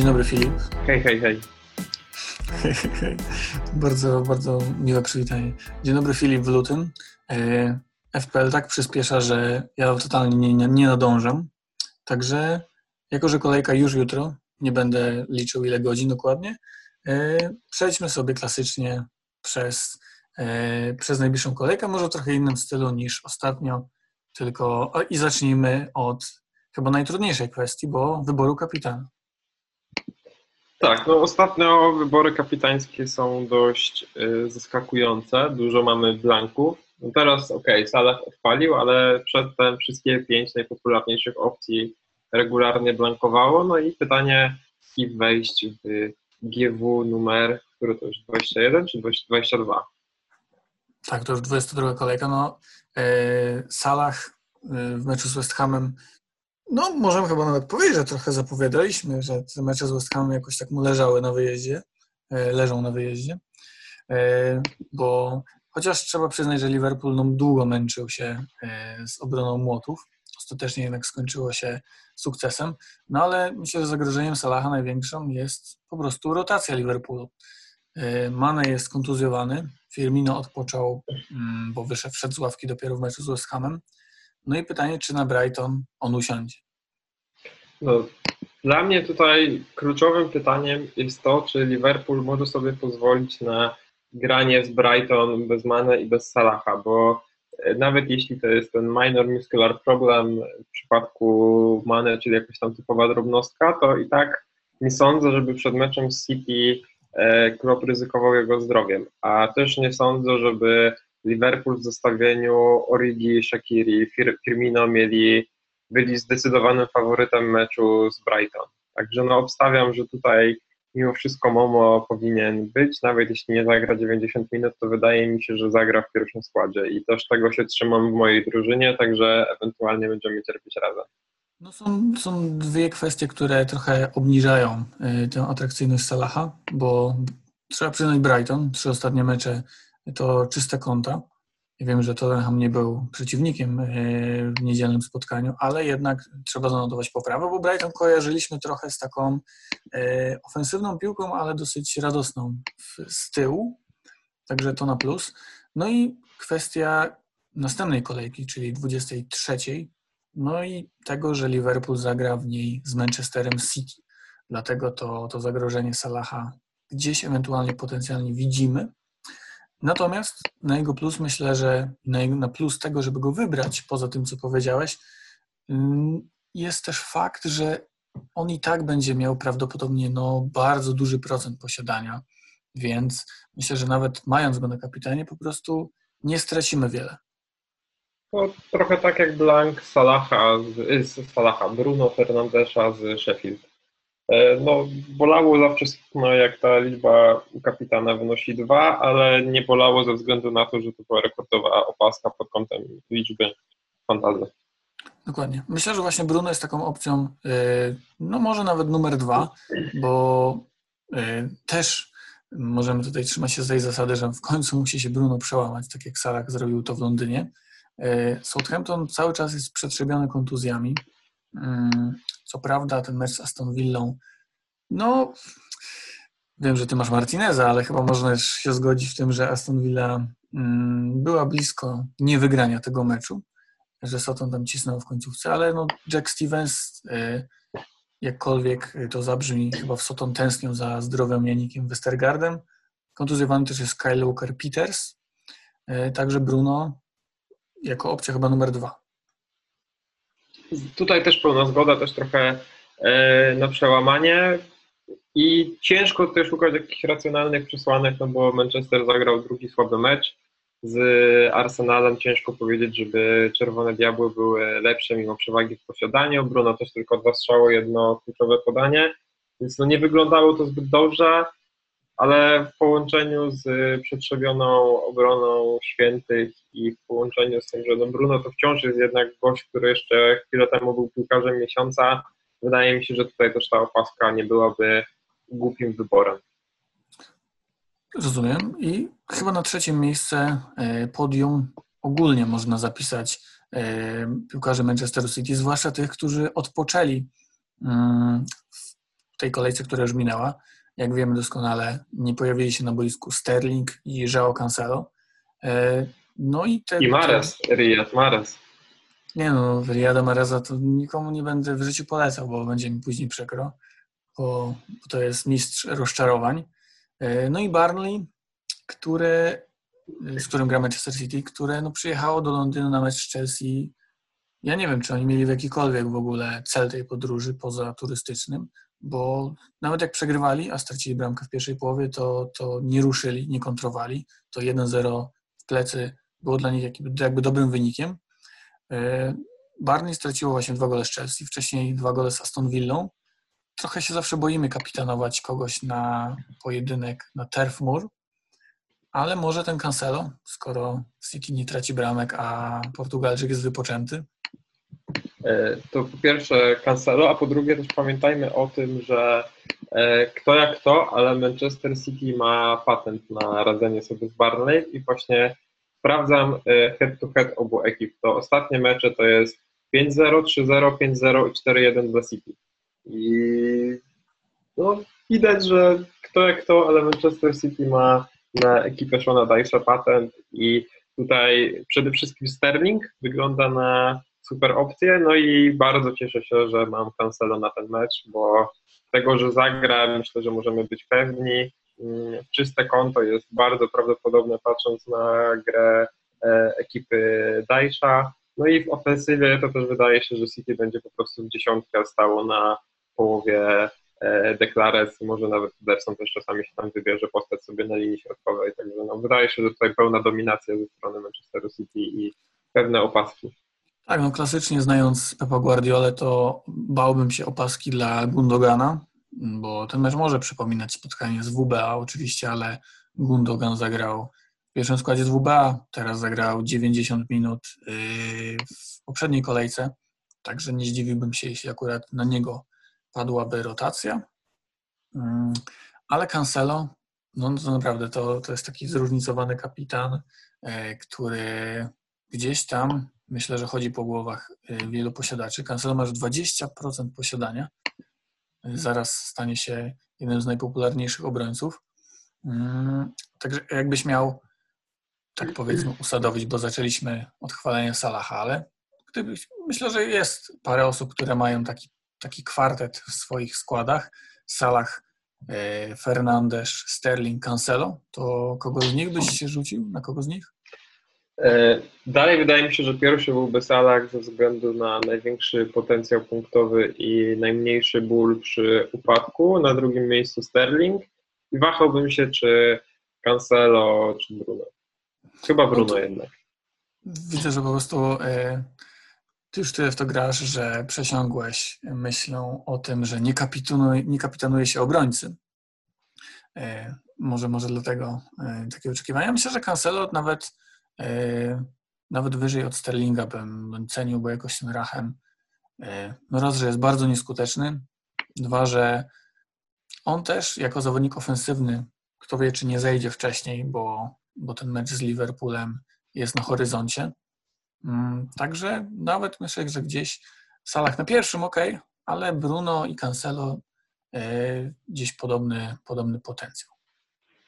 Dzień dobry Filip. Hej, hej, hej. Hej, hej, hej. Bardzo, bardzo miłe przywitanie. Dzień dobry Filip w lutym. E, FPL tak przyspiesza, że ja totalnie nie, nie, nie nadążam. Także jako, że kolejka już jutro, nie będę liczył ile godzin dokładnie, e, przejdźmy sobie klasycznie przez, e, przez najbliższą kolejkę, może w trochę innym stylu niż ostatnio, tylko i zacznijmy od chyba najtrudniejszej kwestii, bo wyboru kapitana. Tak, no ostatnio wybory kapitańskie są dość y, zaskakujące. Dużo mamy blanków. No teraz okej, okay, Salah odpalił, ale przedtem wszystkie pięć najpopularniejszych opcji regularnie blankowało. No i pytanie, kim wejść w GW numer, który to już 21 czy 22? Tak, to już 22 kolejka. No, yy, Salah yy, w meczu z West Hamem no, możemy chyba nawet powiedzieć, że trochę zapowiadaliśmy, że te mecze z West Hamem jakoś tak mu leżały na wyjeździe, e, leżą na wyjeździe, e, bo chociaż trzeba przyznać, że Liverpool no, długo męczył się e, z obroną młotów, ostatecznie jednak skończyło się sukcesem, no ale myślę, że zagrożeniem Salaha największą jest po prostu rotacja Liverpoolu. Mane jest kontuzjowany, Firmino odpoczął, mm, bo wyszedł, wszedł z ławki dopiero w meczu z West Hamem, no i pytanie, czy na Brighton on usiądzie? No, dla mnie tutaj kluczowym pytaniem jest to, czy Liverpool może sobie pozwolić na granie z Brighton bez Mane i bez Salaha, bo e, nawet jeśli to jest ten minor muscular problem w przypadku Mane, czyli jakaś tam typowa drobnostka, to i tak nie sądzę, żeby przed meczem City e, Klopp ryzykował jego zdrowiem, a też nie sądzę, żeby Liverpool w zestawieniu Origi, Shakiri, Firmino mieli, byli zdecydowanym faworytem meczu z Brighton. Także no obstawiam, że tutaj mimo wszystko Momo powinien być, nawet jeśli nie zagra 90 minut, to wydaje mi się, że zagra w pierwszym składzie i też tego się trzymam w mojej drużynie, także ewentualnie będziemy cierpieć razem. No są, są dwie kwestie, które trochę obniżają y, tę atrakcyjność Salaha, bo trzeba przyznać Brighton, trzy ostatnie mecze to czyste konta. Ja wiem, że Tottenham nie był przeciwnikiem e, w niedzielnym spotkaniu, ale jednak trzeba zanotować poprawę, bo Brighton kojarzyliśmy trochę z taką e, ofensywną piłką, ale dosyć radosną z tyłu, także to na plus. No i kwestia następnej kolejki, czyli 23, no i tego, że Liverpool zagra w niej z Manchesterem City. Dlatego to, to zagrożenie Salaha gdzieś ewentualnie potencjalnie widzimy. Natomiast na jego plus myślę, że na, plus tego, żeby go wybrać, poza tym, co powiedziałeś, mm, jest też fakt, że on i tak będzie miał prawdopodobnie no, bardzo duży procent posiadania, więc myślę, że nawet mając go na kapitanie, po prostu nie stracimy wiele. No, trochę tak jak Blank Salaha, z, Salaha Bruno Fernandesza z Sheffield. E, no, bolało zawsze, no, jak ta liczba kapitana wynosi dwa, ale nie bolało ze względu na to, że to była rekordowa opaska pod kątem liczby fantazy. Dokładnie. Myślę, że właśnie Bruno jest taką opcją, e, no może nawet numer dwa, bo e, też możemy tutaj trzymać się z tej zasady, że w końcu musi się Bruno przełamać, tak jak Salah zrobił to w Londynie. Southampton cały czas jest przetrzebiony kontuzjami. Co prawda ten mecz z Aston Villą, no wiem, że ty masz Martineza, ale chyba można się zgodzić w tym, że Aston Villa mm, była blisko niewygrania tego meczu, że Soton tam cisnął w końcówce, ale no Jack Stevens, y, jakkolwiek to zabrzmi, chyba w Soton tęsknią za zdrowym Janikiem Westergardem. Kontuzjowany też jest Kyle Walker-Peters, y, także Bruno jako opcja chyba numer dwa. Tutaj też pełna zgoda, też trochę e, na przełamanie i ciężko też szukać jakichś racjonalnych przesłanek, no bo Manchester zagrał drugi słaby mecz z Arsenalem. Ciężko powiedzieć, żeby Czerwone Diabły były lepsze mimo przewagi w posiadaniu. Bruno też tylko dwa strzały, jedno kluczowe podanie, więc no nie wyglądało to zbyt dobrze ale w połączeniu z przetrzebioną obroną świętych i w połączeniu z tym, że no Bruno to wciąż jest jednak gość, który jeszcze chwilę temu był piłkarzem miesiąca, wydaje mi się, że tutaj też ta opaska nie byłaby głupim wyborem. Rozumiem. I chyba na trzecim miejsce e, podium ogólnie można zapisać e, piłkarzy Manchesteru City, zwłaszcza tych, którzy odpoczęli mm, tej kolejce, która już minęła. Jak wiemy doskonale, nie pojawili się na boisku Sterling i João Cancelo. No i te... I Mares, Riyad Mares. Nie no, Riyada Mareza to nikomu nie będę w życiu polecał, bo będzie mi później przekro, bo, bo to jest mistrz rozczarowań. No i Barnley, które, z którym gra Manchester City, które no, przyjechało do Londynu na mecz z Chelsea ja nie wiem, czy oni mieli w jakikolwiek w ogóle cel tej podróży poza turystycznym, bo nawet jak przegrywali, a stracili bramkę w pierwszej połowie, to, to nie ruszyli, nie kontrowali. To 1-0 w plecy było dla nich jakby dobrym wynikiem. E, Barney straciło właśnie dwa gole z Chelsea, wcześniej dwa gole z Aston Villą. Trochę się zawsze boimy kapitanować kogoś na pojedynek na Turf Moor, ale może ten Cancelo, skoro City nie traci bramek, a Portugalczyk jest wypoczęty, to po pierwsze Cancelo, a po drugie też pamiętajmy o tym, że e, kto jak kto, ale Manchester City ma patent na radzenie sobie z Barnley i właśnie sprawdzam e, head to head obu ekip. To ostatnie mecze to jest 5-0, 3-0, 5-0 i 4-1 dla City. I no, widać, że kto jak kto, ale Manchester City ma na ekipę Shona Dyche'a patent i tutaj przede wszystkim Sterling wygląda na super opcje. No i bardzo cieszę się, że mam Cancelo na ten mecz, bo tego, że zagra, myślę, że możemy być pewni. Mm, czyste konto jest bardzo prawdopodobne, patrząc na grę e, ekipy Dajsza. No i w ofensywie to też wydaje się, że City będzie po prostu w dziesiątkę stało na połowie e, deklaracji, może nawet Derson też czasami się tam wybierze postać sobie na linii środkowej, także no, wydaje się, że tutaj pełna dominacja ze strony Manchesteru City i pewne opaski. Tak, no klasycznie znając Pepa Guardiolę, to bałbym się opaski dla Gundogana, bo ten mecz może przypominać spotkanie z WBA oczywiście, ale Gundogan zagrał w pierwszym składzie z WBA, teraz zagrał 90 minut yy, w poprzedniej kolejce, także nie zdziwiłbym się, jeśli akurat na niego padłaby rotacja. Mm, ale Cancelo, no to naprawdę to, to jest taki zróżnicowany kapitan, yy, który gdzieś tam myślę, że chodzi po głowach y, wielu posiadaczy. Cancelo ma już 20% posiadania. Zaraz stanie się jednym z najpopularniejszych obrońców. Mm, także jakbyś miał, tak powiedzmy, usadowić, bo zaczęliśmy od chwalenia Salaha, ale gdybyś, myślę, że jest parę osób, które mają taki, taki kwartet w swoich składach. Salah, y, Fernandes, Sterling, Cancelo, to kogo z nich byś się rzucił? Na kogo z nich? E, dalej wydaje mi się, że pierwszy byłby Salah ze względu na największy potencjał punktowy i najmniejszy ból przy upadku. Na drugim miejscu Sterling i wahałbym się, czy Cancelo, czy Bruno. Chyba Bruno no jednak. Widzę, że po prostu y, ty już tyle w to grasz, że przesiągłeś myślą o tym, że nie kapitanuje, nie kapitanuje się obrońcy. Y, może, może dlatego y, takie oczekiwania. Myślę, że Cancelo nawet nawet wyżej od Sterlinga bym, bym cenił, bo jakoś ten Rachem e, no raz, że jest bardzo nieskuteczny, dwa, że on też jako zawodnik ofensywny, kto wie, czy nie zejdzie wcześniej, bo, bo ten mecz z Liverpoolem jest na horyzoncie. Mm, także nawet myślę, że gdzieś w salach na pierwszym ok, ale Bruno i Cancelo e, gdzieś podobny, podobny potencjał.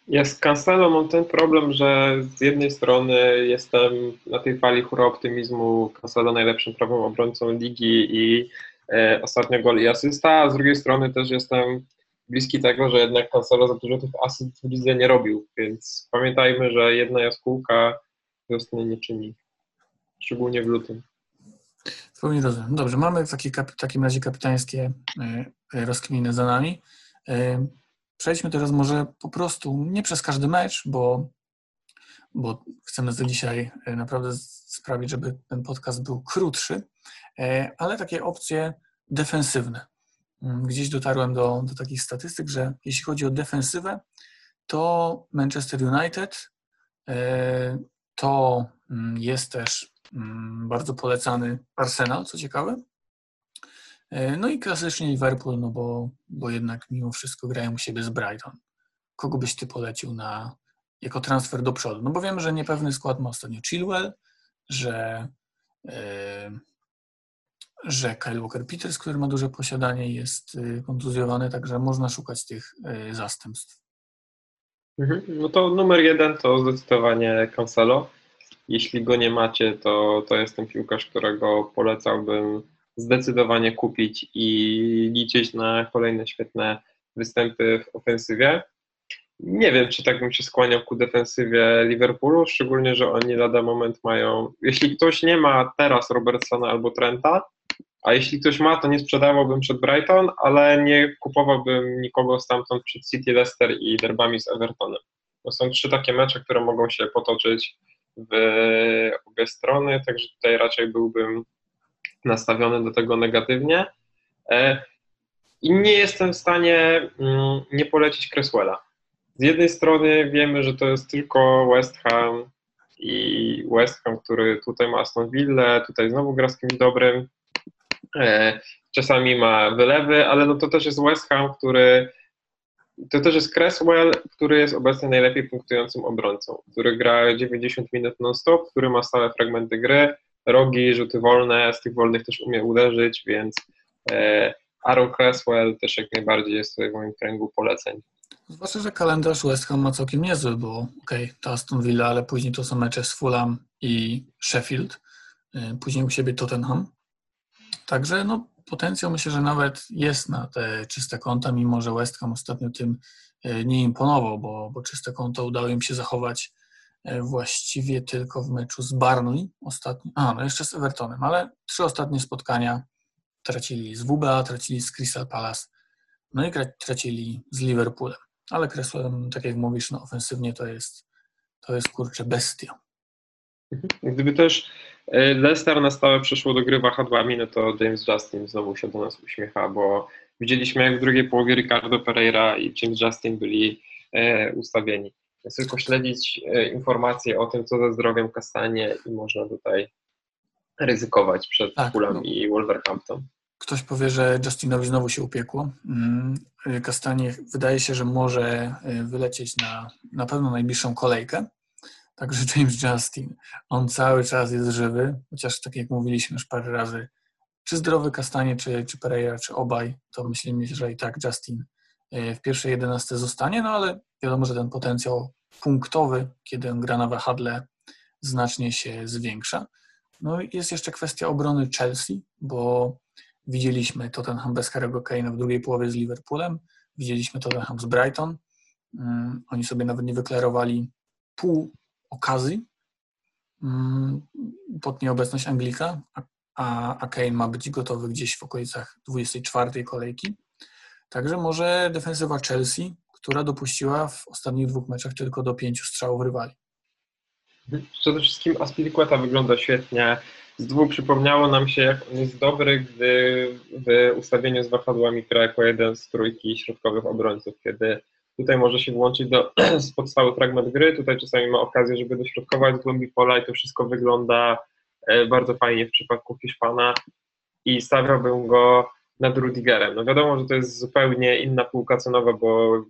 Ja z Cancelo mam ten problem, że z jednej strony jestem na tej fali hura optymizmu, Cancelo najlepszym prawym obrońcą ligi i e, ostatnio gol i asysta, a z drugiej strony też jestem bliski tego, że jednak Cancelo za dużo tych asyst w lidze nie robił, więc pamiętajmy, że jedna jaskółka wiosny nie czyni, szczególnie w lutym. Pełni rozumiem. Dobrze, mamy w takim razie kapitańskie e, rozkminy za nami. E, Przejdźmy teraz może po prostu nie przez każdy mecz, bo, bo chcemy to dzisiaj e, naprawdę sprawić, żeby ten podcast był krótszy, e, ale takie opcje defensywne. Mm, gdzieś dotarłem do, do takich statystyk, że jeśli chodzi o defensywę, to Manchester United e, to mm, jest też mm, bardzo polecany Arsenal, co ciekawe. E, no i klasycznie Liverpool, no bo, bo jednak mimo wszystko grają u siebie z Brighton. Kogo byś ty polecił na, jako transfer do przodu? No bo wiem, że niepewny skład ma ostatnio Chilwell, że, yy, że Kyle Walker-Peters, który ma duże posiadanie, jest kontuzjowany, także można szukać tych zastępstw. Mhm. No to numer jeden to zdecydowanie Cancelo. Jeśli go nie macie, to, to jest ten piłkarz, którego polecałbym zdecydowanie kupić i liczyć na kolejne świetne występy w ofensywie. Nie wiem, czy tak bym się skłaniał ku defensywie Liverpoolu, szczególnie, że oni lada moment mają. Jeśli ktoś nie ma teraz Robertsona albo Trenta, a jeśli ktoś ma, to nie sprzedawałbym przed Brighton, ale nie kupowałbym nikogo stamtąd przed City, Leicester i derbami z Evertonem. To są trzy takie mecze, które mogą się potoczyć w obie strony, także tutaj raczej byłbym nastawiony do tego negatywnie. E, I nie jestem w stanie mm, nie polecić Cresswella. Z jednej strony wiemy, że to jest tylko West Ham i West Ham, który tutaj ma Aston Villa, tutaj znowu gra z kimś dobrym, e, czasami ma wylewy, ale no to też jest West Ham, który to też jest Cresswell, który jest obecnie najlepiej punktującym obrońcą, który gra 90 minut non-stop, który ma stałe fragmenty gry, rogi, rzuty wolne, z tych wolnych też umie uderzyć, więc e, Aaron Cresswell też jak najbardziej jest w moim kręgu poleceń. Zwłaszcza, że kalendarz West Ham ma całkiem niezły, bo okej, okay, to Aston Villa, ale później to są mecze z Fulham i Sheffield, e, później u siebie Tottenham. Także no, potencjał myślę, że nawet jest na te czyste konta, mimo że West Ham ostatnio tym e, nie imponował, bo, bo czyste konto udało im się zachować właściwie tylko w meczu z Barnley ostatnio, a no jeszcze z Evertonem, ale trzy ostatnie spotkania tracili z WBA, tracili z Crystal Palace, no i tracili z Liverpoolem. Ale Cresswell, tak jak mówisz, no ofensywnie to jest, to jest kurczę bestia. Mhm. Gdyby też e, Leicester na stałe przeszło do gry wahadłami, no to James Justin znowu się do nas uśmiecha, bo widzieliśmy jak w drugiej połowie Ricardo Pereira i James Justin byli e, ustawieni. Jest tylko śledzić e, informacje o tym, co ze zdrowiem Kastanie i można tutaj ryzykować przed tak, Fulham no. i Wolverhampton. Ktoś powie, że Justinowi znowu się upiekło. Kastanie mm, wydaje się, że może wylecieć na na pewno najbliższą kolejkę, Także James Justin, on cały czas jest żywy, chociaż tak jak mówiliśmy już parę razy, czy zdrowy Kastanie, czy, czy Pereira, czy obaj, to myślimy, że i tak Justin e, w pierwszej jedenastce zostanie, no ale wiadomo, że ten potencjał punktowy, kiedy on gra na wahadle, znacznie się zwiększa. No i jest jeszcze kwestia obrony Chelsea, bo widzieliśmy Tottenham bez Harry'ego Kane'a w drugiej połowie z Liverpoolem, widzieliśmy Tottenham z Brighton, um, oni sobie nawet nie wyklarowali pół okazji mm, pod nieobecność Anglika, a, a Kane ma być gotowy gdzieś w okolicach 24 kolejki. Także może defensywa Chelsea, która dopuściła w ostatnich dwóch meczach tylko do pięciu strzałów rywali. Przede wszystkim Aspilicueta wygląda świetnie. Z dwóch przypomniało nam się, jak on jest dobry, gdy w ustawieniu z wahadłami gra jako jeden z trójki środkowych obrońców, kiedy Tutaj może się włączyć do podstawy fragment gry, tutaj czasami ma okazję, żeby dośrodkować z głębi pola i to wszystko wygląda e, bardzo fajnie w przypadku Hiszpana i stawiałbym go nad Rudigerem. No wiadomo, że to jest zupełnie inna półka cenowa, bo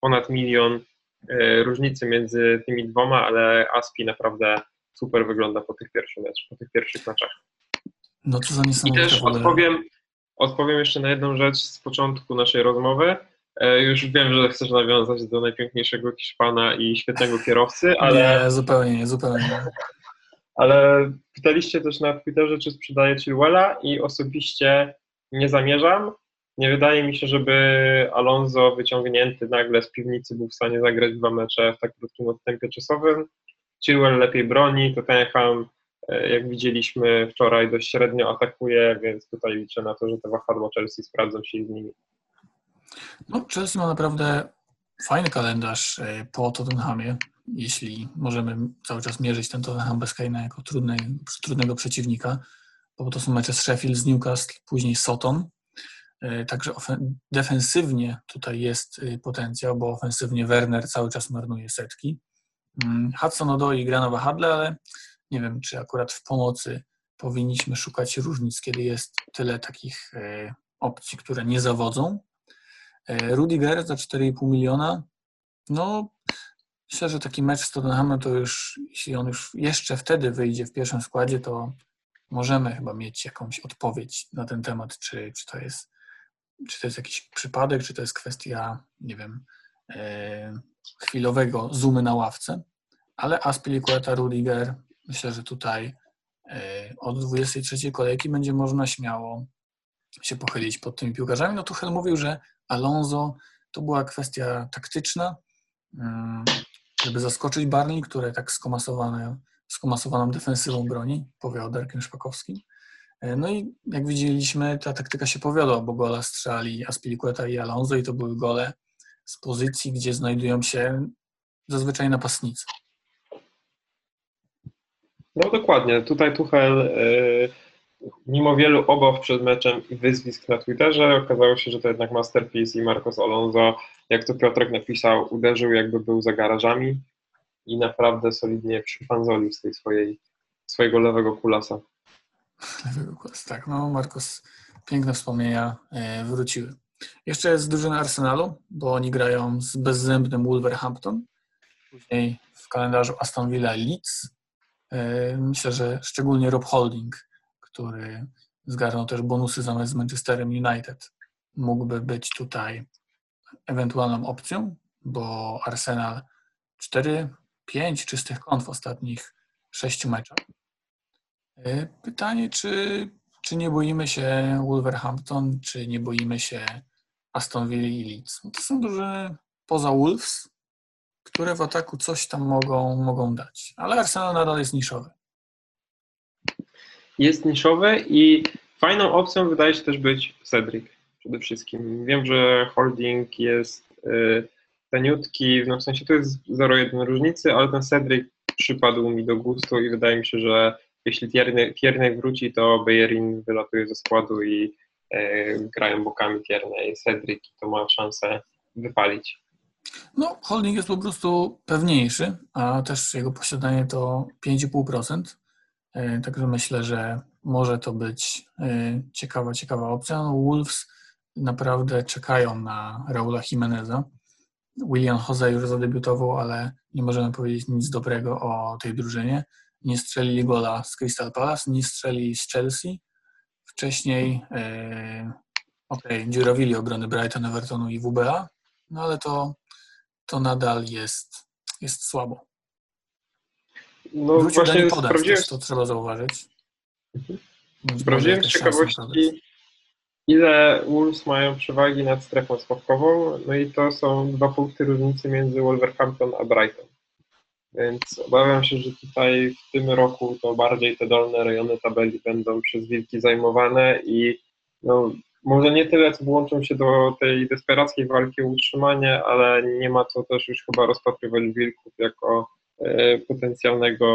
ponad milion e, różnicy między tymi dwoma, ale Aspi naprawdę super wygląda po tych pierwszych meczach, po tych pierwszych meczach. No to za I też odpowiem, odpowiem jeszcze na jedną rzecz z początku naszej rozmowy. E, już wiem, że chcesz nawiązać do najpiękniejszego Hiszpana i świetnego kierowcy, ale... Nie, zupełnie nie, zupełnie nie. Ale pytaliście też na Twitterze, czy sprzedaję Chilwella i osobiście nie zamierzam. Nie wydaje mi się, żeby Alonso wyciągnięty nagle z piwnicy był w stanie zagrać dwa mecze w tak krótkim odstępie czasowym. Chilwell lepiej broni, Tottenham, e, jak widzieliśmy wczoraj, dość średnio atakuje, więc tutaj liczę na to, że te wahadło Chelsea sprawdzą się z nimi. No, Chelsea ma naprawdę fajny kalendarz e, po Tottenhamie, jeśli możemy cały czas mierzyć ten Tottenham bez Kane'a jako trudnej, trudnego przeciwnika, bo to są mecze z Sheffield, z Newcastle, później Soton. E, także defensywnie tutaj jest e, potencjał, bo ofensywnie Werner cały czas marnuje setki. Mm, Hudson Odoi gra na wahadle, ale nie wiem, czy akurat w pomocy powinniśmy szukać różnic, kiedy jest tyle takich opcji, które nie zawodzą. E, Rudiger za 4,5 miliona, no myślę, że taki mecz z Tottenhamem to już, jeśli on już jeszcze wtedy wyjdzie w pierwszym składzie, to możemy chyba mieć jakąś odpowiedź na ten temat, czy, czy to jest czy to jest jakiś przypadek, czy to jest kwestia, nie wiem, e, chwilowego zoomy na ławce, ale Aspilicueta, Rudiger, myślę, że tutaj e, od 23 kolejki będzie można śmiało się pochylić pod tymi piłkarzami. No Tuchel mówił, że Alonso to była kwestia taktyczna, mm, żeby zaskoczyć Barney, które tak skomasowane, skomasowaną defensywą broni, powie Darkiem Szpakowskim. E, no i jak widzieliśmy, ta taktyka się powiodła, bo gola strzeli Aspilicueta i Alonso i to były gole z pozycji, gdzie znajdują się zazwyczaj napastnicy. No dokładnie. Tutaj Tuchel, e, mimo wielu obaw przed meczem i wyzwisk na Twitterze, okazało się, że to jednak masterpiece i Marcos Alonso, jak to Piotrek napisał, uderzył jakby był za garażami i naprawdę solidnie przyfanzolił z tej swojej, swojego lewego kulasa. Lewego kulasa, tak. No Marcos, piękne wspomnienia e, wróciły. Jeszcze jest drużyna Arsenalu, bo oni grają z bezzębnym Wolverhampton. Później w kalendarzu Aston Villa Leeds. E, myślę, że szczególnie Rob Holding, który zgarnął też bonusy zamiast z Manchesterem United, mógłby być tutaj ewentualną opcją, bo Arsenal 4, 5 czystych kont w ostatnich 6 meczach. E, pytanie, czy czy nie boimy się Wolverhampton, czy nie boimy się Aston Villa i Leeds? To są duże poza Wolves, które w ataku coś tam mogą, mogą dać. Ale Arsenal nadal jest niszowy. Jest niszowy i fajną opcją wydaje się też być Cedric przede wszystkim. Wiem, że holding jest y, taniutki, no w sensie to jest 0,1 różnicy, ale ten Cedric przypadł mi do gustu i wydaje mi się, że jeśli Tierney, wróci, to Bejerin wylatuje ze składu i e, grają bokami Tierney i Cedric to ma szansę wypalić. No, holding jest po prostu pewniejszy, a też jego posiadanie to 5,5%. E, także myślę, że może to być e, ciekawa, ciekawa opcja. No, Wolves naprawdę czekają na Raula Jimeneza. William Jose już zadebiutował, ale nie możemy powiedzieć nic dobrego o tej drużynie nie strzelili gola z Crystal Palace, nie strzelili z Chelsea. Wcześniej e, okej, okay, dziurawili obrony Brighton, Evertonu i WBA, no ale to, to nadal jest, jest słabo. No Wrócił właśnie sprawdziłem... to trzeba zauważyć. Mhm. Sprawdziłem z ciekawości, ile Wolves mają przewagi nad strefą spadkową, no i to są dwa punkty różnicy między Wolverhampton a Brighton. Więc obawiam się, że tutaj w tym roku to bardziej te dolne rejony tabeli będą przez wilki zajmowane i no, może nie tyle, co włączą się do tej desperackiej walki o utrzymanie, ale nie ma co też już chyba rozpatrywać wilków jako e, potencjalnego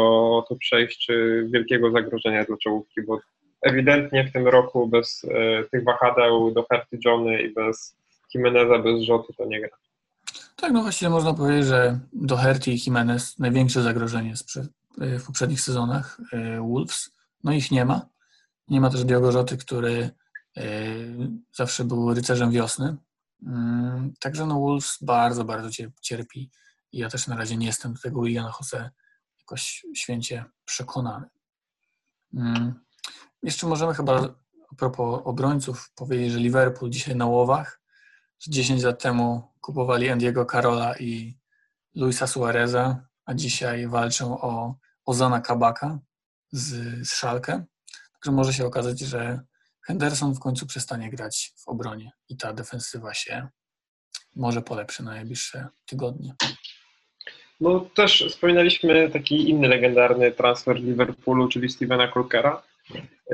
to przejść czy wielkiego zagrożenia dla czołówki, bo ewidentnie w tym roku bez e, tych wahadeł do Herty Johnny i bez Jimeneza, bez Rzotu to nie gra. Tak, no właściwie można powiedzieć, że Doherty i Jimenez największe zagrożenie y, w poprzednich sezonach y, Wolves. No ich nie ma. Nie ma też Diogo Rzoty, który zawsze był rycerzem wiosny. Mm, także no Wolves bardzo, bardzo cierpi i ja też na razie nie jestem do tego Williana Jose jakoś święcie przekonany. Jeszcze możemy chyba a propos obrońców powiedzieć, że Liverpool dzisiaj na łowach 10 lat temu kupowali Andiego Carola i Luisa Suareza, a dzisiaj walczą o Ozana Kabaka z, z Szalkę. Także może się okazać, że Henderson w końcu przestanie grać w obronie i ta defensywa się może polepszy na najbliższe tygodnie. No też wspominaliśmy taki inny legendarny transfer Liverpoolu, czyli Stevena Colkera, E,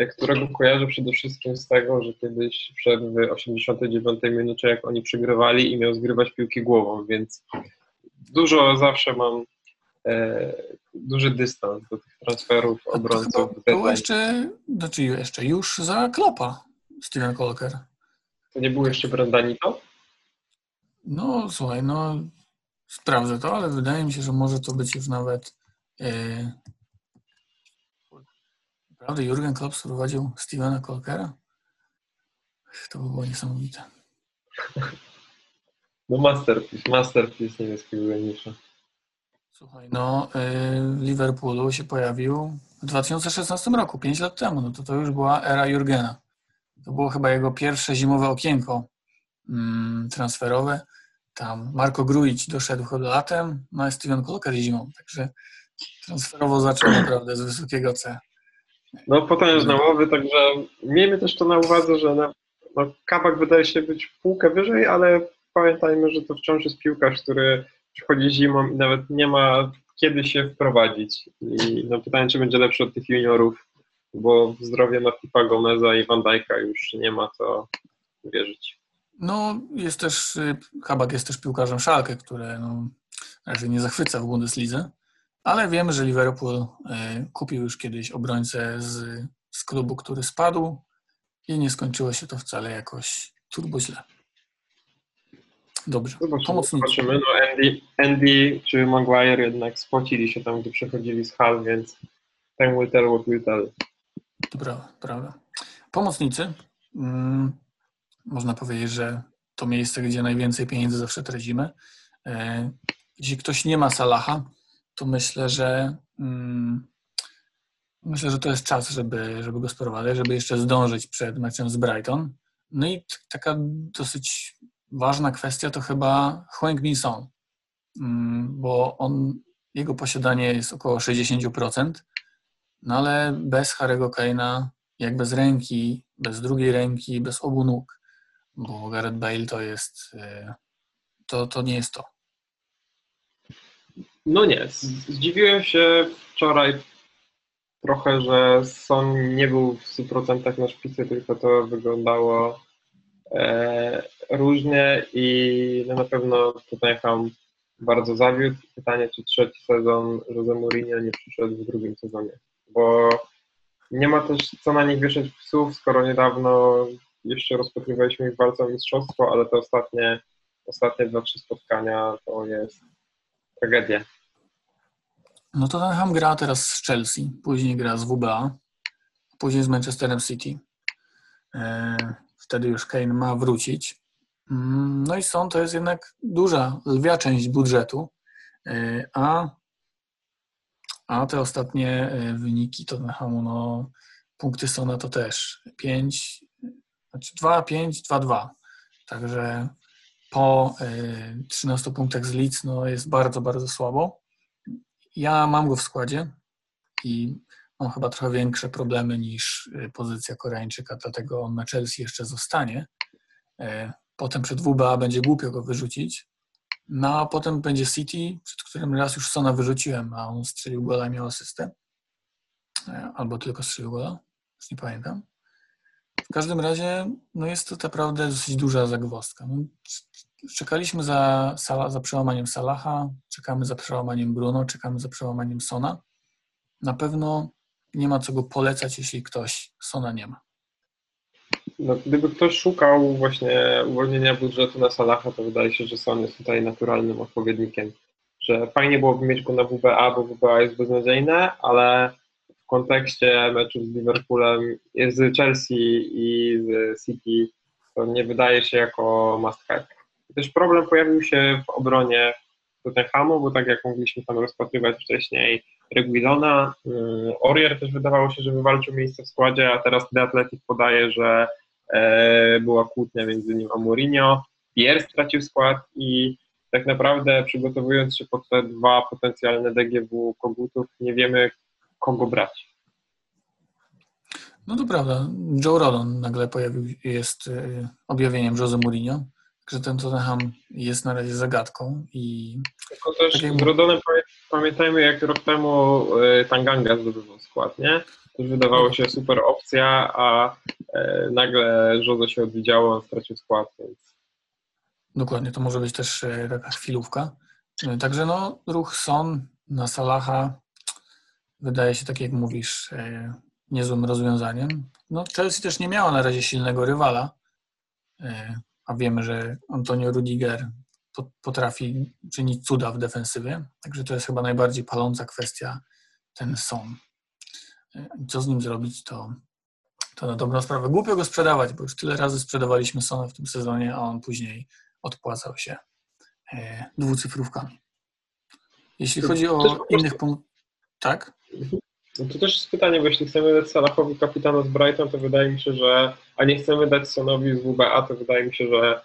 którego kojarzę przede wszystkim z tego, że kiedyś wszedł w 89 minucie, jak oni przegrywali i miał zgrywać piłki głową, więc dużo zawsze mam e, duży dystans do tych transferów obrońców. To było jeszcze, znaczy jeszcze już za Klopa Steven Colker. To nie było jeszcze Brandanito? No słuchaj, no sprawdzę to, ale wydaje mi się, że może to być już nawet e, Naprawdę Jurgen Klopp sprowadził Stevena Colkera? To by było niesamowite. No masterpiece, masterpiece niemieckiego Glenisza. Słuchaj, no w Liverpoolu się pojawił w 2016 roku, 5 lat temu. No to to już była era Jurgena. To było chyba jego pierwsze zimowe okienko mm, transferowe. Tam Marco Grujic doszedł chyba latem, no a Steven Colker zimą. Także transferowo zaczął naprawdę z wysokiego C. No potężne łowy, także miejmy też to na uwadze, że na, no, Kabak wydaje się być półkę wyżej, ale pamiętajmy, że to wciąż jest piłkarz, który przychodzi zimą i nawet nie ma kiedy się wprowadzić. I no pytanie, czy będzie lepszy od tych juniorów, bo w zdrowie Matipa Gomeza i Van Dijk'a już nie ma co wierzyć. No, jest też, y, Kabak jest też piłkarzem Szalkę, które no, raczej nie zachwyca w Bundeslidze, ale wiemy, że Liverpool y, kupił już kiedyś obrońcę z, z klubu, który spadł i nie skończyło się to wcale jakoś turbo źle. Dobrze, zobaczymy, pomocnicy. Zobaczymy. No Andy, Andy czy Maguire jednak spocili się tam, gdy przechodzili z hal, więc ten will tell what will tell. Prawda, prawda. Pomocnicy. Hmm, można powiedzieć, że to miejsce, gdzie najwięcej pieniędzy zawsze tracimy. E, jeśli ktoś nie ma Salaha, to myślę, że hmm, myślę, że to jest czas, żeby, żeby go sprowadzać, żeby jeszcze zdążyć przed meczem z Brighton. No i taka dosyć ważna kwestia to chyba Huang Song, mm, bo on, jego posiadanie jest około 60%, no ale bez Harry'ego Kane'a, jak bez ręki, bez drugiej ręki, bez obu nóg, bo Gareth Bale to jest, y, to, to nie jest to. No nie, zdziwiłem się wczoraj trochę, że Son nie był w 100% na szpicy, tylko to wyglądało E, różnie i no na pewno Tottenham bardzo zawiódł. Pytanie, czy trzeci sezon Jose Mourinho nie przyszedł w drugim sezonie, bo nie ma też co na nich wieszać psów, skoro niedawno jeszcze rozpatrywaliśmy ich walce o mistrzostwo, ale te ostatnie, ostatnie dwa, trzy spotkania to jest tragedia. No to Tottenham gra teraz z Chelsea, później gra z WBA, później z Manchesterem City. E, wtedy już Kane ma wrócić. Mm, no i są, to jest jednak duża, lwia część budżetu, e, a, a te ostatnie e, wyniki Tottenhamu, no punkty Sona to też 5, znaczy 2, 5, 2, 2. Także po 13 e, punktach z Leeds no jest bardzo, bardzo słabo. Ja mam go w składzie i Mam chyba trochę większe problemy niż y, pozycja Koreańczyka, dlatego on na Chelsea jeszcze zostanie. E, potem przed WBA będzie głupio go wyrzucić. No a potem będzie City, przed którym raz już Sona wyrzuciłem, a on strzelił gola i miał asystę. E, albo tylko strzelił gola, już nie pamiętam. W każdym razie no jest to naprawdę dosyć duża zagwozdka. No, czekaliśmy za, za przełamaniem Salaha, czekamy za przełamaniem Bruno, czekamy za przełamaniem Sona. Na pewno nie ma co go polecać, jeśli ktoś Sona nie ma. No, gdyby ktoś szukał właśnie uwolnienia budżetu na Salaha, to wydaje się, że Son jest tutaj naturalnym odpowiednikiem. Że fajnie byłoby mieć go na WBA, bo WBA jest beznadziejne, ale w kontekście meczu z Liverpoolem, z Chelsea i z City, to nie wydaje się jako must have. Też problem pojawił się w obronie Tottenhamu, bo tak jak mogliśmy tam rozpatrywać wcześniej, Reguilona, y, Orier też wydawało się, że wywalczył miejsce w składzie, a teraz The Athletic podaje, że e, była kłótnia między nim a Mourinho, Pierre stracił skład i tak naprawdę przygotowując się pod te dwa potencjalne DGW kogutów, nie wiemy kogo brać. No to prawda. Joe Rodon nagle pojawił, jest y, objawieniem Jose Mourinho że ten Tottenham jest na razie zagadką i... Tylko też tak z Rodonem pamiętajmy, jak rok temu e, Tanganga zdobywał skład, nie? To wydawało się super opcja, a e, nagle Jose się odwiedziało, on stracił skład, więc... Dokładnie, to może być też e, taka chwilówka. Także no, ruch Son na Salaha wydaje się, tak jak mówisz, niezłym rozwiązaniem. No, Chelsea też nie miała na razie silnego rywala a wiemy, że Antonio Rudiger potrafi czynić cuda w defensywie, także to jest chyba najbardziej paląca kwestia ten Son. Co z nim zrobić, to, to na dobrą sprawę. Głupio go sprzedawać, bo już tyle razy sprzedawaliśmy Sona w tym sezonie, a on później odpłacał się e, dwucyfrówkami. Jeśli chodzi o innych punktów, tak? No to też jest pytanie, bo jeśli chcemy dać Salahowi kapitana z Brighton, to wydaje mi się, że, a nie chcemy dać Sonowi z WBA, to wydaje mi się, że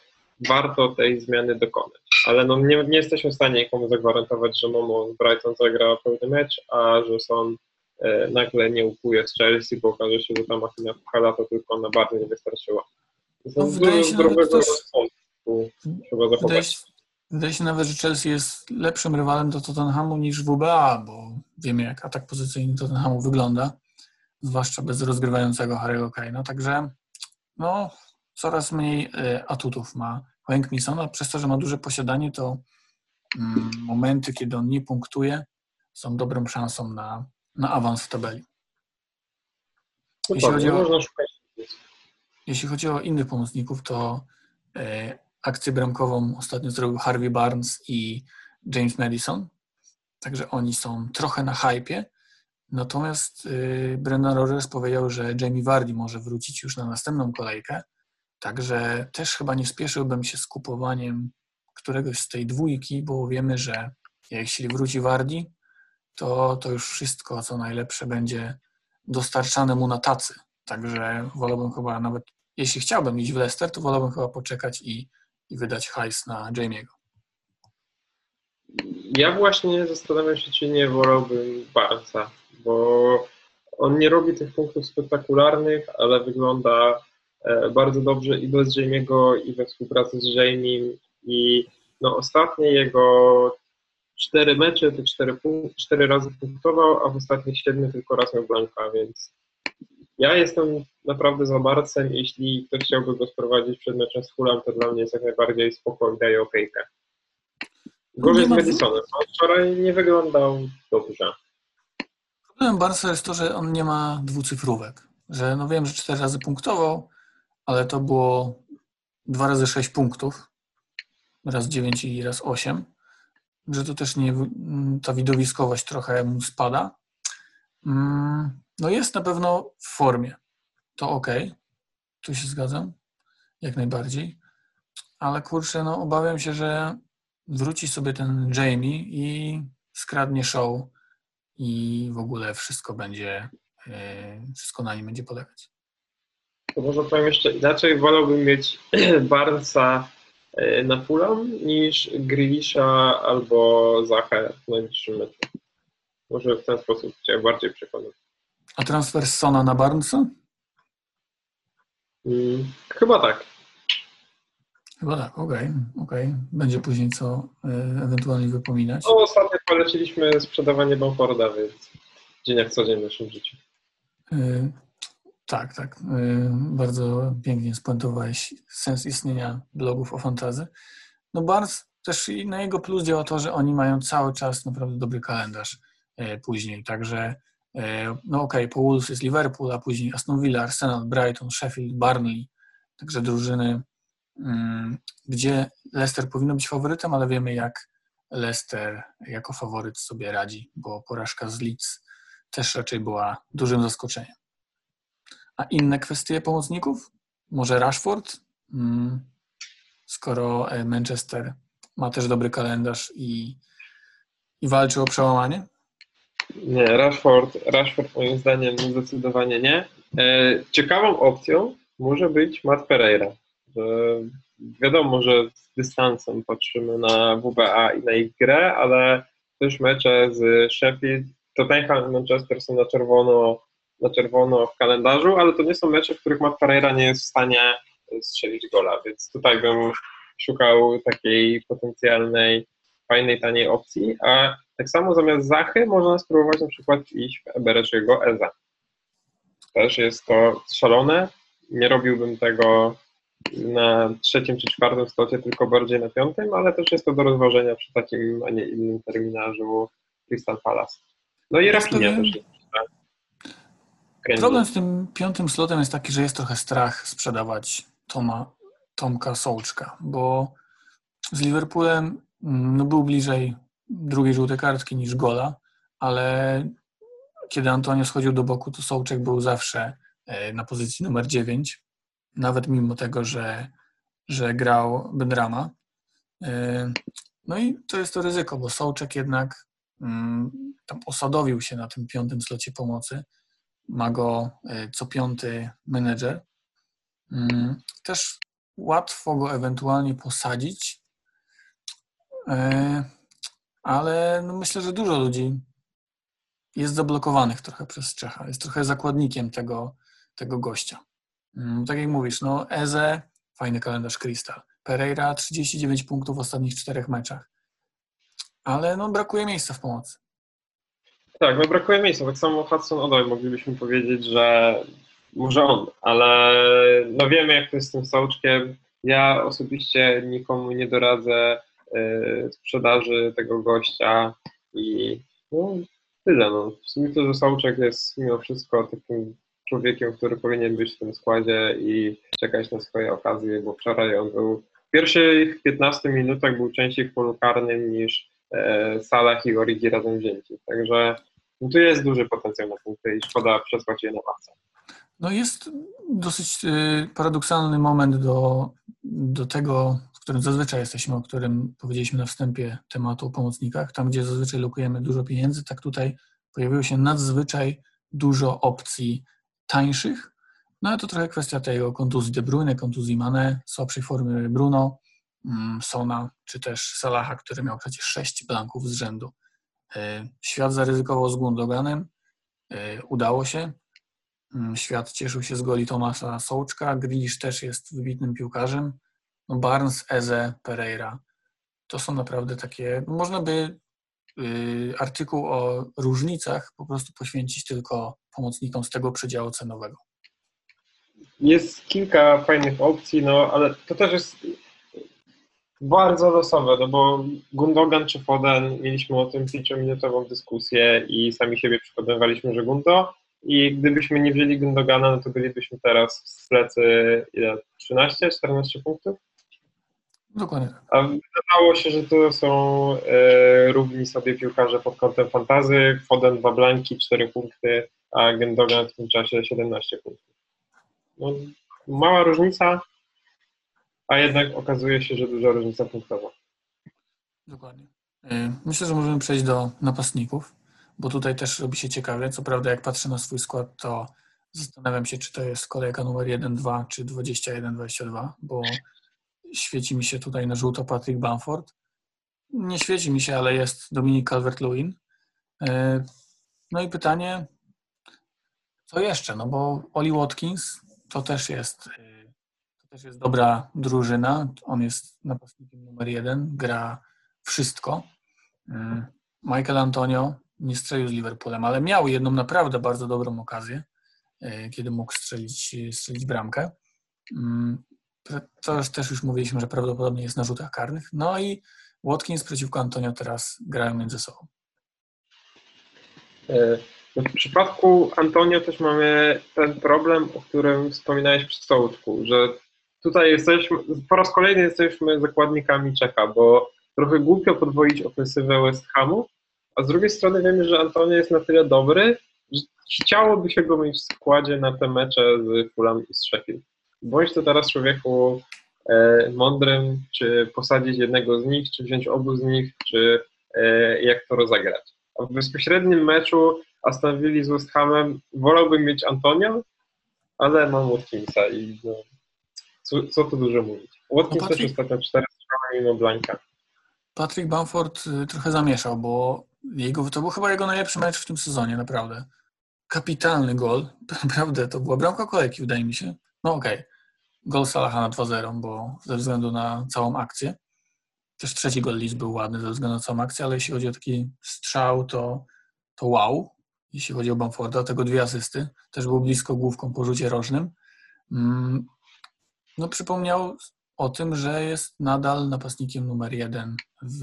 warto tej zmiany dokonać. Ale no nie, nie jesteśmy w stanie nikomu zagwarantować, że Momo z Brighton zagra pełny mecz, a że Son e, nagle nie upuje z Chelsea, bo okaże się, że ta machina Puchala to tylko na barnie nie wystarczyła. No, wydaje się też, trzeba zachować. Wydaje się, nawet, że Chelsea jest lepszym rywalem do Tottenhamu niż WBA, bo wiemy jak atak pozycyjny Tottenhamu wygląda, zwłaszcza bez rozgrywającego Harry'ego Kane'a, także no, coraz mniej e, atutów ma Hank Mason, a przez to, że ma duże posiadanie, to mm, momenty, kiedy on nie punktuje, są dobrą szansą na, na awans w tabeli. No jeśli, tak, chodzi o, jeśli chodzi o innych pomocników, to e, akcję bramkową ostatnio zrobił Harvey Barnes i James Madison, także oni są trochę na hypie. Natomiast y, Brendan Rodgers powiedział, że Jamie Vardy może wrócić już na następną kolejkę, Także też chyba nie spieszyłbym się z kupowaniem któregoś z tej dwójki, bo wiemy, że jeśli wróci Wardi, to, to już wszystko, co najlepsze, będzie dostarczane mu na tacy. Także wolałbym chyba nawet, jeśli chciałbym iść w Leicester, to wolałbym chyba poczekać i, i wydać hajs na Jamiego. Ja właśnie zastanawiam się, czy nie wolałbym Barca, bo on nie robi tych punktów spektakularnych, ale wygląda E, bardzo dobrze i bez Jamie'ego, i we współpracy z Jamie'em. I no, ostatnie jego cztery mecze, te cztery, cztery razy punktował, a w ostatnich siedmiu tylko raz miał blanka, więc ja jestem naprawdę za Barcem. Jeśli ktoś chciałby go sprowadzić przed meczem z Fulham, to dla mnie jest jak najbardziej spokojnie, daje okejkę. Gorzej z Madisonem. On wczoraj nie wyglądał dobrze. Problemem Barca jest to, że on nie ma dwucyfrówek. Że no wiem, że cztery razy punktował, ale to było 2 razy 6 punktów, raz 9 i raz 8, że to też nie, ta widowiskowość trochę mu spada. Mm, no jest na pewno w formie. To ok, tu się zgadzam, jak najbardziej. Ale kurczę, no obawiam się, że wróci sobie ten Jamie i skradnie show i w ogóle wszystko będzie, e, wszystko na nim będzie polegać. To może powiem jeszcze inaczej, wolałbym mieć Barnesa e, na Fulham niż Grealisha albo Zachę w najbliższym meczu. Może w ten sposób Cię bardziej przekonać. A transfer Sona na Barnesa? Hmm, chyba tak. Chyba tak, okej, okay, okay. Będzie później co y, ewentualnie wypominać. No, ostatnio poleciliśmy sprzedawanie Bamforda, więc dzień jak co dzień w naszym życiu. Y, tak, tak. Y, bardzo pięknie spuentowałeś sens istnienia blogów o fantazy. No Barnes też na jego plus działa to, że oni mają cały czas naprawdę dobry kalendarz później, także y, no okej, okay, po Wolves jest Liverpool, a później Aston Villa, Arsenal, Brighton, Sheffield, Barnley, także drużyny, gdzie Leicester powinno być faworytem, ale wiemy jak Leicester jako faworyt sobie radzi, bo porażka z Leeds też raczej była dużym zaskoczeniem. A inne kwestie pomocników? Może Rashford? Hmm. Skoro e, Manchester ma też dobry kalendarz i, i walczy o przełamanie? Nie, Rashford, Rashford moim zdaniem zdecydowanie nie. E, ciekawą opcją może być Matt Pereira. Wiadomo, że z dystansem patrzymy na WBA i na ich grę, ale też mecze z Sheffield, Tottenham i Manchester są na czerwono na czerwono w kalendarzu, ale to nie są mecze, w których Matt Pereira nie jest w stanie strzelić gola, więc tutaj bym szukał takiej potencjalnej, fajnej, taniej opcji, a tak samo zamiast Zachy można spróbować na przykład iść w Eberechiego Eza. Też jest to szalone, nie robiłbym tego na trzecim czy czwartym slocie, tylko bardziej na piątym, ale też jest to do rozważenia przy takim, a nie innym terminarzu Crystal Palace. No i Rafinha też jest Problem z tym piątym slotem jest taki, że jest trochę strach sprzedawać Toma, Tomka Sołczka, bo z Liverpoolem no, był bliżej drugiej żółtej kartki niż gola, ale kiedy Antonio schodził do boku, to Sołczek był zawsze e, na pozycji numer 9, nawet mimo tego, że, że grał Benrama. E, no i to jest to ryzyko, bo Sołczek jednak mm, tam osadowił się na tym piątym slocie pomocy. Ma go e, co piąty menedżer. Mm, też łatwo go ewentualnie posadzić, ale no myślę, że dużo ludzi jest zablokowanych trochę przez Czecha. Jest trochę zakładnikiem tego, tego gościa. Mm, tak jak mówisz, no Eze, fajny kalendarz Crystal. Pereira 39 punktów w ostatnich czterech meczach. Ale no brakuje miejsca w pomocy. Tak, no brakuje miejsca. Tak samo Hudson Odoi moglibyśmy powiedzieć, że może on, ale no wiemy jak to jest z tym sołczkiem. Ja osobiście nikomu nie doradzę sprzedaży tego gościa i no, tyle. No. Myślę, że Sołczek jest mimo wszystko takim człowiekiem, który powinien być w tym składzie i czekać na swoje okazje, bo wczoraj on był w pierwszych 15 minutach był częściej w polu karnym niż e, Salah i Origi razem wzięci. Także no, tu jest duży potencjał na punkty i szkoda przesłać je na ławce. No jest dosyć y, paradoksalny moment do, do tego, którym zazwyczaj jesteśmy, o którym powiedzieliśmy na wstępie tematu o pomocnikach. Tam, gdzie zazwyczaj lokujemy dużo pieniędzy, tak tutaj pojawiło się nadzwyczaj dużo opcji tańszych. No ale to trochę kwestia tego kontuzji De Bruyne, kontuzji Mane, słabszej formy Bruno, mm, Sona, czy też Salaha, który miał przecież sześć blanków z rzędu. Y, świat zaryzykował z Gundoganem, y, udało się. Mm, świat cieszył się z goli Tomasa Sołczka, Grealish też jest wybitnym piłkarzem. Barnes, Eze, Pereira. To są naprawdę takie, no można by y, artykuł o różnicach po prostu poświęcić tylko pomocnikom z tego przedziału cenowego. Jest kilka fajnych opcji, no ale to też jest bardzo losowe, no bo Gundogan czy Foden, mieliśmy o tym pięciominutową dyskusję i sami siebie przekonywaliśmy, że Gundo i gdybyśmy nie wzięli Gundogana, no to bylibyśmy teraz w plecy ile? 13, 14 punktów? Dokładnie. A wydawało się, że to są e, równi sobie piłkarze pod kątem fantazy. Foden dwa blanki, 4 punkty, a Gundogan w tym czasie 17 punktów. No, mała różnica, a jednak okazuje się, że duża różnica punktowa. Dokładnie. E, myślę, że możemy przejść do napastników, bo tutaj też robi się ciekawie. Co prawda, jak patrzę na swój skład, to zastanawiam się, czy to jest kolejka numer 1-2, czy 21-22, bo świeci mi się tutaj na żółto Patrick Bamford. Nie świeci mi się, ale jest Dominik Calvert-Lewin. E, no i pytanie, co jeszcze? No bo Oli Watkins to też jest e, to też jest dobra drużyna. On jest napastnikiem numer jeden, gra wszystko. E, Michael Antonio nie strzelił z Liverpoolem, ale miał jedną naprawdę bardzo dobrą okazję, kiedy mógł strzelić, strzelić bramkę. To też już mówiliśmy, że prawdopodobnie jest na rzutach karnych. No i Watkins przeciwko Antonio teraz grają między sobą. E, no, w przypadku Antonio też mamy ten problem, o którym wspominałeś przy stołeczku, że tutaj jesteśmy, po raz kolejny jesteśmy zakładnikami Czeka, bo trochę głupio podwoić ofensywę West Hamu, a z drugiej strony wiemy, że Antonio jest na tyle dobry, że chciałoby się go mieć w składzie na te mecze z Fulham i z Sheffield bądź to teraz człowieku e, mądrym, czy posadzić jednego z nich, czy wziąć obu z nich, czy e, jak to rozegrać. A w bezpośrednim meczu Aston Villa z West Hamem wolałbym mieć Antonio, ale mam Watkinsa i no, co, co tu dużo mówić. Watkins no Patrick, też ostatnio cztery strony mimo Blanka. Patrick Bamford y, trochę zamieszał, bo jego, to był chyba jego najlepszy mecz w tym sezonie, naprawdę. Kapitalny gol, naprawdę, to była bramka kolejki, wydaje mi się. No okej, okay gol Salaha na 2-0, bo ze względu na całą akcję. Też trzeci gol Leeds był ładny ze względu na całą akcję, ale jeśli chodzi o taki strzał, to, to wow. Jeśli chodzi o Bamforda, tego dwie asysty. Też był blisko główką po rzucie rożnym. Mm, no przypomniał o tym, że jest nadal napastnikiem numer jeden w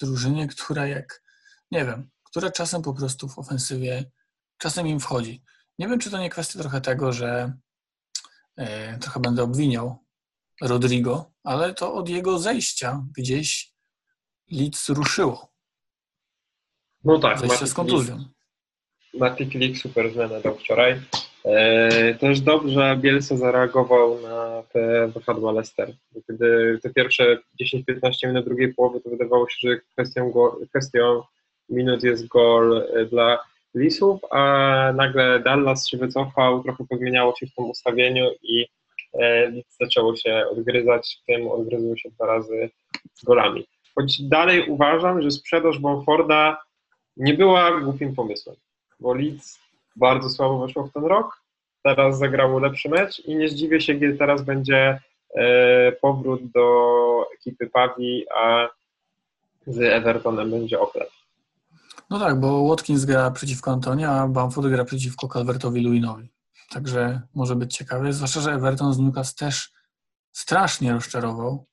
drużynie, która jak, nie wiem, która czasem po prostu w ofensywie, czasem im wchodzi. Nie wiem, czy to nie kwestia trochę tego, że trochę będę obwiniał Rodrigo, ale to od jego zejścia gdzieś Leeds ruszyło. No tak. Zejście z kontuzją. Mati Klik super zmianę dał wczoraj. E, też dobrze Bielsa zareagował na te wahadła Leicester. Kiedy te pierwsze 10-15 minut drugiej połowy to wydawało się, że kwestią, go, kwestią minut jest gol dla Lisów, a nagle Dallas się wycofał, trochę pozmieniało się w tym ustawieniu i Leeds zaczęło się odgryzać, w tym odgryzło się dwa razy golami. Choć dalej uważam, że sprzedaż Bamforda nie była głupim pomysłem, bo Leeds bardzo słabo weszło w ten rok, teraz zagrało lepszy mecz i nie zdziwię się, kiedy teraz będzie e, powrót do ekipy Pawi, a z Evertonem będzie okres. No tak, bo Watkins gra przeciwko Antonia, a Bamford gra przeciwko Calvertowi Luinowi. Także może być ciekawe, zwłaszcza, że Everton z Newcastle też strasznie rozczarował.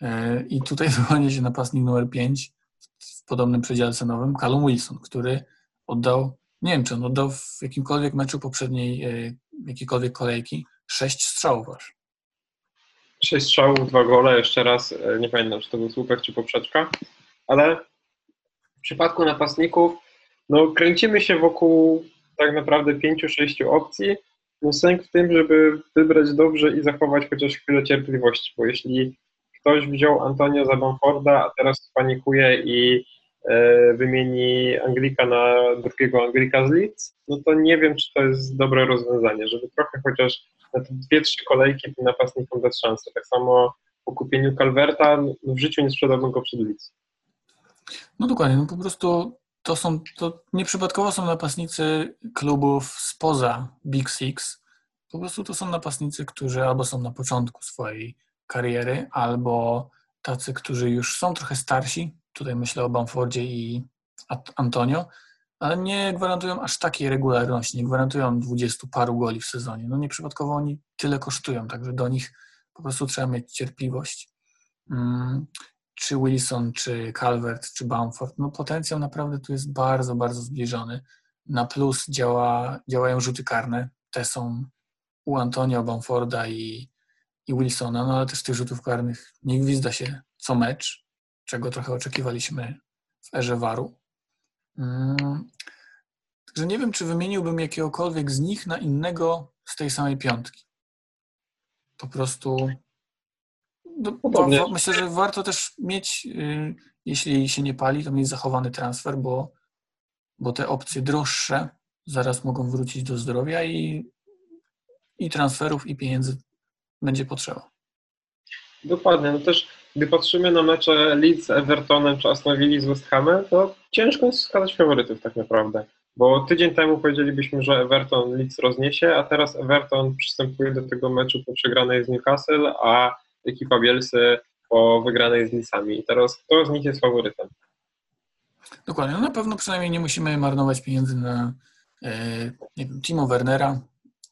E, I tutaj wyłania się napastnik numer 5 w podobnym przedziale cenowym, Callum Wilson, który oddał, nie wiem czy on oddał w jakimkolwiek meczu poprzedniej, e, jakiejkolwiek kolejki, 6 strzałów aż. 6 strzałów, dwa gole, jeszcze raz, e, nie pamiętam, czy to był słupek, czy poprzeczka, ale w przypadku napastników, no kręcimy się wokół tak naprawdę 5-6 opcji, no sęk w tym, żeby wybrać dobrze i zachować chociaż chwilę cierpliwości, bo jeśli ktoś wziął Antonio za Bamforda, a teraz spanikuje i e, wymieni Anglika na drugiego Anglika z Leeds, no to nie wiem, czy to jest dobre rozwiązanie, żeby trochę chociaż na te dwie, trzy kolejki tym napastnikom dać szansę. Tak samo po kupieniu Calverta no w życiu nie sprzedałbym go przed Leeds. No dokładnie, no po prostu to są, to nieprzypadkowo są napastnicy klubów spoza Big Six. Po prostu to są napastnicy, którzy albo są na początku swojej kariery, albo tacy, którzy już są trochę starsi. Tutaj myślę o Bamfordzie i Antonio, ale nie gwarantują aż takiej regularności, nie gwarantują dwudziestu paru goli w sezonie. No nieprzypadkowo oni tyle kosztują, także do nich po prostu trzeba mieć cierpliwość. Czy Wilson, czy Calvert, czy Bamford, no potencjał naprawdę tu jest bardzo, bardzo zbliżony. Na plus działa, działają rzuty karne. Te są u Antonio Bamforda i, i Wilsona, no ale też tych rzutów karnych nie gwizda się co mecz, czego trochę oczekiwaliśmy w erze waru. Hmm. Także nie wiem, czy wymieniłbym jakiegokolwiek z nich na innego z tej samej piątki. Po prostu no, myślę, że warto też mieć, y, jeśli się nie pali, to mieć zachowany transfer, bo, bo te opcje droższe zaraz mogą wrócić do zdrowia i, i transferów, i pieniędzy będzie potrzeba. Dokładnie. No też, gdy patrzymy na mecze Leeds z Evertonem czy Aston Villa z West Hamem, to ciężko jest wskazać faworytów tak naprawdę. Bo tydzień temu powiedzielibyśmy, że Everton Leeds rozniesie, a teraz Everton przystępuje do tego meczu po przegranej z Newcastle, a ekipa Bielsy po wygranej z Nicami. I teraz kto z nich jest faworytem? Dokładnie. No na pewno przynajmniej nie musimy marnować pieniędzy na e, nie wiem, Timo Wernera.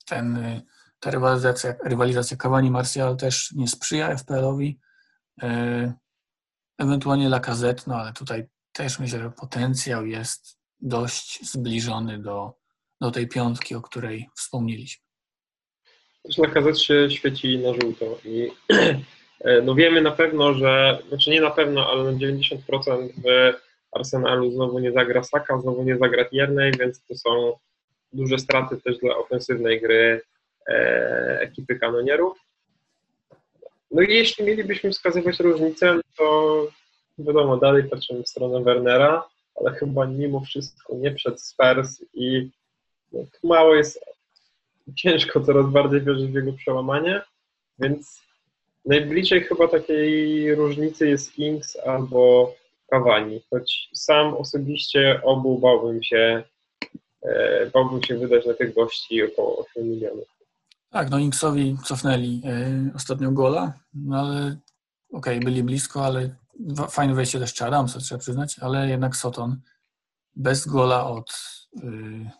Ten, e, ta rywalizacja, rywalizacja Cavani-Martial też nie sprzyja FPL-owi. E, ewentualnie Lacazette, no ale tutaj też myślę, że potencjał jest dość zbliżony do, do tej piątki, o której wspomnieliśmy. Też Lacazette się świeci na żółto i no wiemy na pewno, że, znaczy nie na pewno, ale na 90% w Arsenalu znowu nie zagra Saka, znowu nie zagra Tierney, więc to są duże straty też dla ofensywnej gry e, ekipy kanonierów. No i jeśli mielibyśmy wskazywać różnicę, to wiadomo, dalej patrzymy w stronę Wernera, ale chyba mimo wszystko nie przed Spurs i no, mało jest ciężko coraz bardziej wierzyć w jego przełamanie, więc najbliżej chyba takiej różnicy jest Inks albo Cavani, choć sam osobiście obu bałbym się, e, bałbym się wydać na tych gości około 8 milionów. Tak, no Inksowi cofnęli y, ostatnio gola, no ale okej, okay, byli blisko, ale fajne wejście też Adamsa, trzeba przyznać, ale jednak Soton bez gola od, y,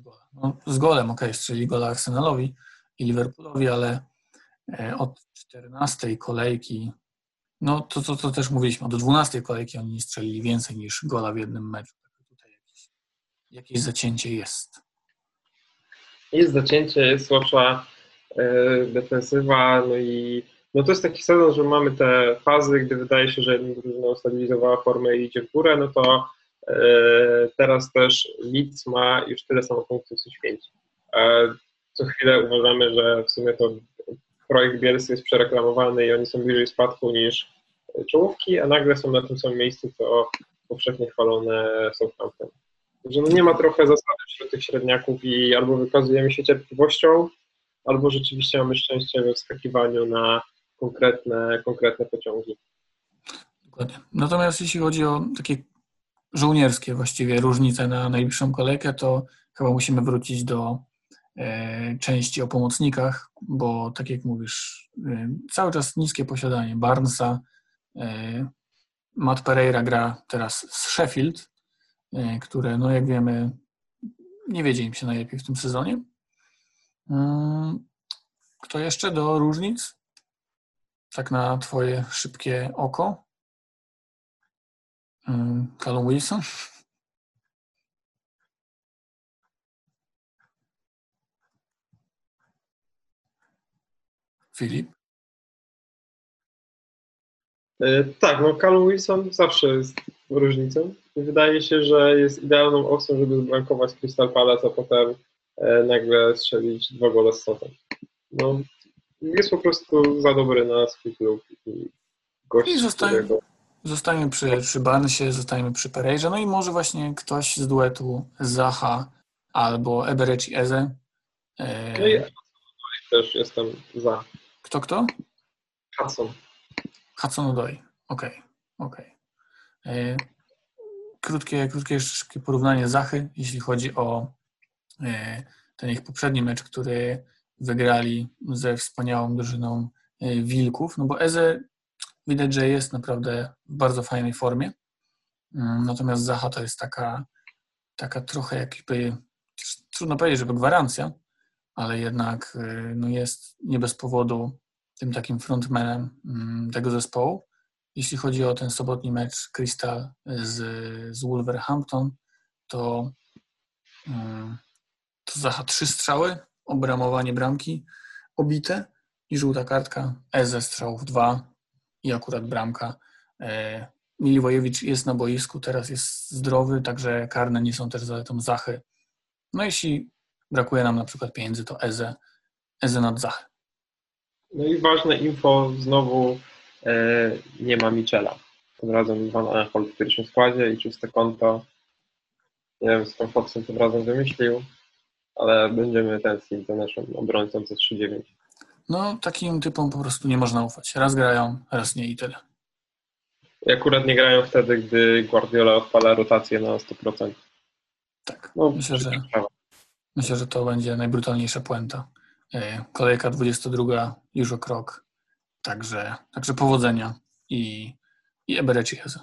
bez gola. No, z golem, okay, strzeli gola Arsenalowi i Liverpoolowi, ale e, od 14 kolejki, no to, to, to też mówiliśmy, do 12 kolejki oni nie strzelili więcej niż gola w jednym meczu. Tutaj jakieś, jakieś zacięcie jest. Jest zacięcie, jest słabsza e, defensywa, no i no to jest taki sezon, że mamy te fazy, gdy wydaje się, że jedna drużyna ustabilizowała formę i idzie w górę, no to teraz też Leeds ma już tyle samo punktów co święci. E, co chwilę uważamy, że w sumie to projekt Bielsy jest przereklamowany i oni są bliżej spadku niż czołówki, a nagle są na tym samym miejscu co powszechnie chwalone Southampton. Że no nie ma trochę zasady wśród tych średniaków i albo wykazujemy się cierpliwością, albo rzeczywiście mamy szczęście we wskakiwaniu na konkretne, konkretne pociągi. Natomiast jeśli chodzi o takie żołnierskie właściwie różnice na najbliższą kolejkę, to chyba musimy wrócić do e, części o pomocnikach, bo tak jak mówisz, e, cały czas niskie posiadanie Barnesa. E, Matt Pereira gra teraz z Sheffield, które, no jak wiemy, nie wiedzie im się najlepiej w tym sezonie. Mm, kto jeszcze do różnic? Tak na Twoje szybkie oko? Mm, Callum Wilson? Filip? E, tak, no Callum Wilson zawsze jest różnicą. Wydaje się, że jest idealną opcją, żeby zbrankować Crystal Palace, a potem e, nagle strzelić dwa gole z Sotem. No, jest po prostu za dobry na swój klub i gość, I zostaje, którego... zostajemy przy, przy Barnesie, zostajemy przy Pereirze, no i może właśnie ktoś z duetu Zaha albo Ebereci Eze. E, No i też jestem za. Kto, kto? Hudson. Hudson Odoi. Okej, okej. E, Krótkie, krótkie, szybkie porównanie Zachy, jeśli chodzi o e, ten ich poprzedni mecz, który wygrali ze wspaniałą drużyną Wilków, no bo Eze widać, że jest naprawdę w bardzo fajnej formie, Mm, natomiast Zacha to jest taka, taka trochę jakby, trudno powiedzieć, żeby gwarancja, ale jednak y, no jest nie bez powodu tym takim frontmanem mm, tego zespołu. Jeśli chodzi o ten sobotni mecz Crystal z, z Wolverhampton, to, mm, to Zacha trzy strzały, obramowanie bramki obite i żółta kartka, Eze strzałów dwa i akurat bramka. E, Miliwojewicz jest na boisku, teraz jest zdrowy, także karne nie są też zaletą Zachy. No jeśli brakuje nam na przykład pieniędzy, to Eze, Eze nad Zachę. No i ważne info, znowu e, nie ma Michela. Tym razem Van Aanholt w pierwszym składzie i czyste konto. Nie wiem, skąd Foxen tym razem wymyślił, ale będziemy tęsknić za naszą obrońcą ze 3-9. No takim typom po prostu nie można ufać. Raz grają, raz nie i tyle. I akurat nie grają wtedy, gdy Guardiola odpala rotację na 100%. Tak, No, myślę, że, myślę, że to będzie najbrutalniejsza puenta. E, Kolejka 22 już o krok, także, także powodzenia i, i Ebereci Heze.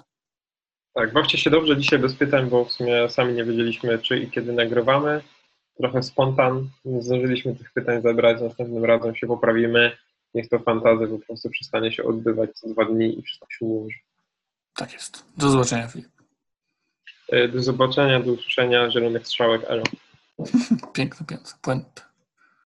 Tak, bawcie się dobrze dzisiaj bez pytań, bo w sumie sami nie wiedzieliśmy, czy i kiedy nagrywamy. Trochę spontan, nie zdążyliśmy tych pytań zebrać, następnym razem się poprawimy. Niech to fantazja po prostu przestanie się odbywać co dwa dni i wszystko się ułoży. Tak jest. Do zobaczenia, Filip. E, Do zobaczenia, do usłyszenia, zielonych strzałek, elo. Piękny, piękny. Puent.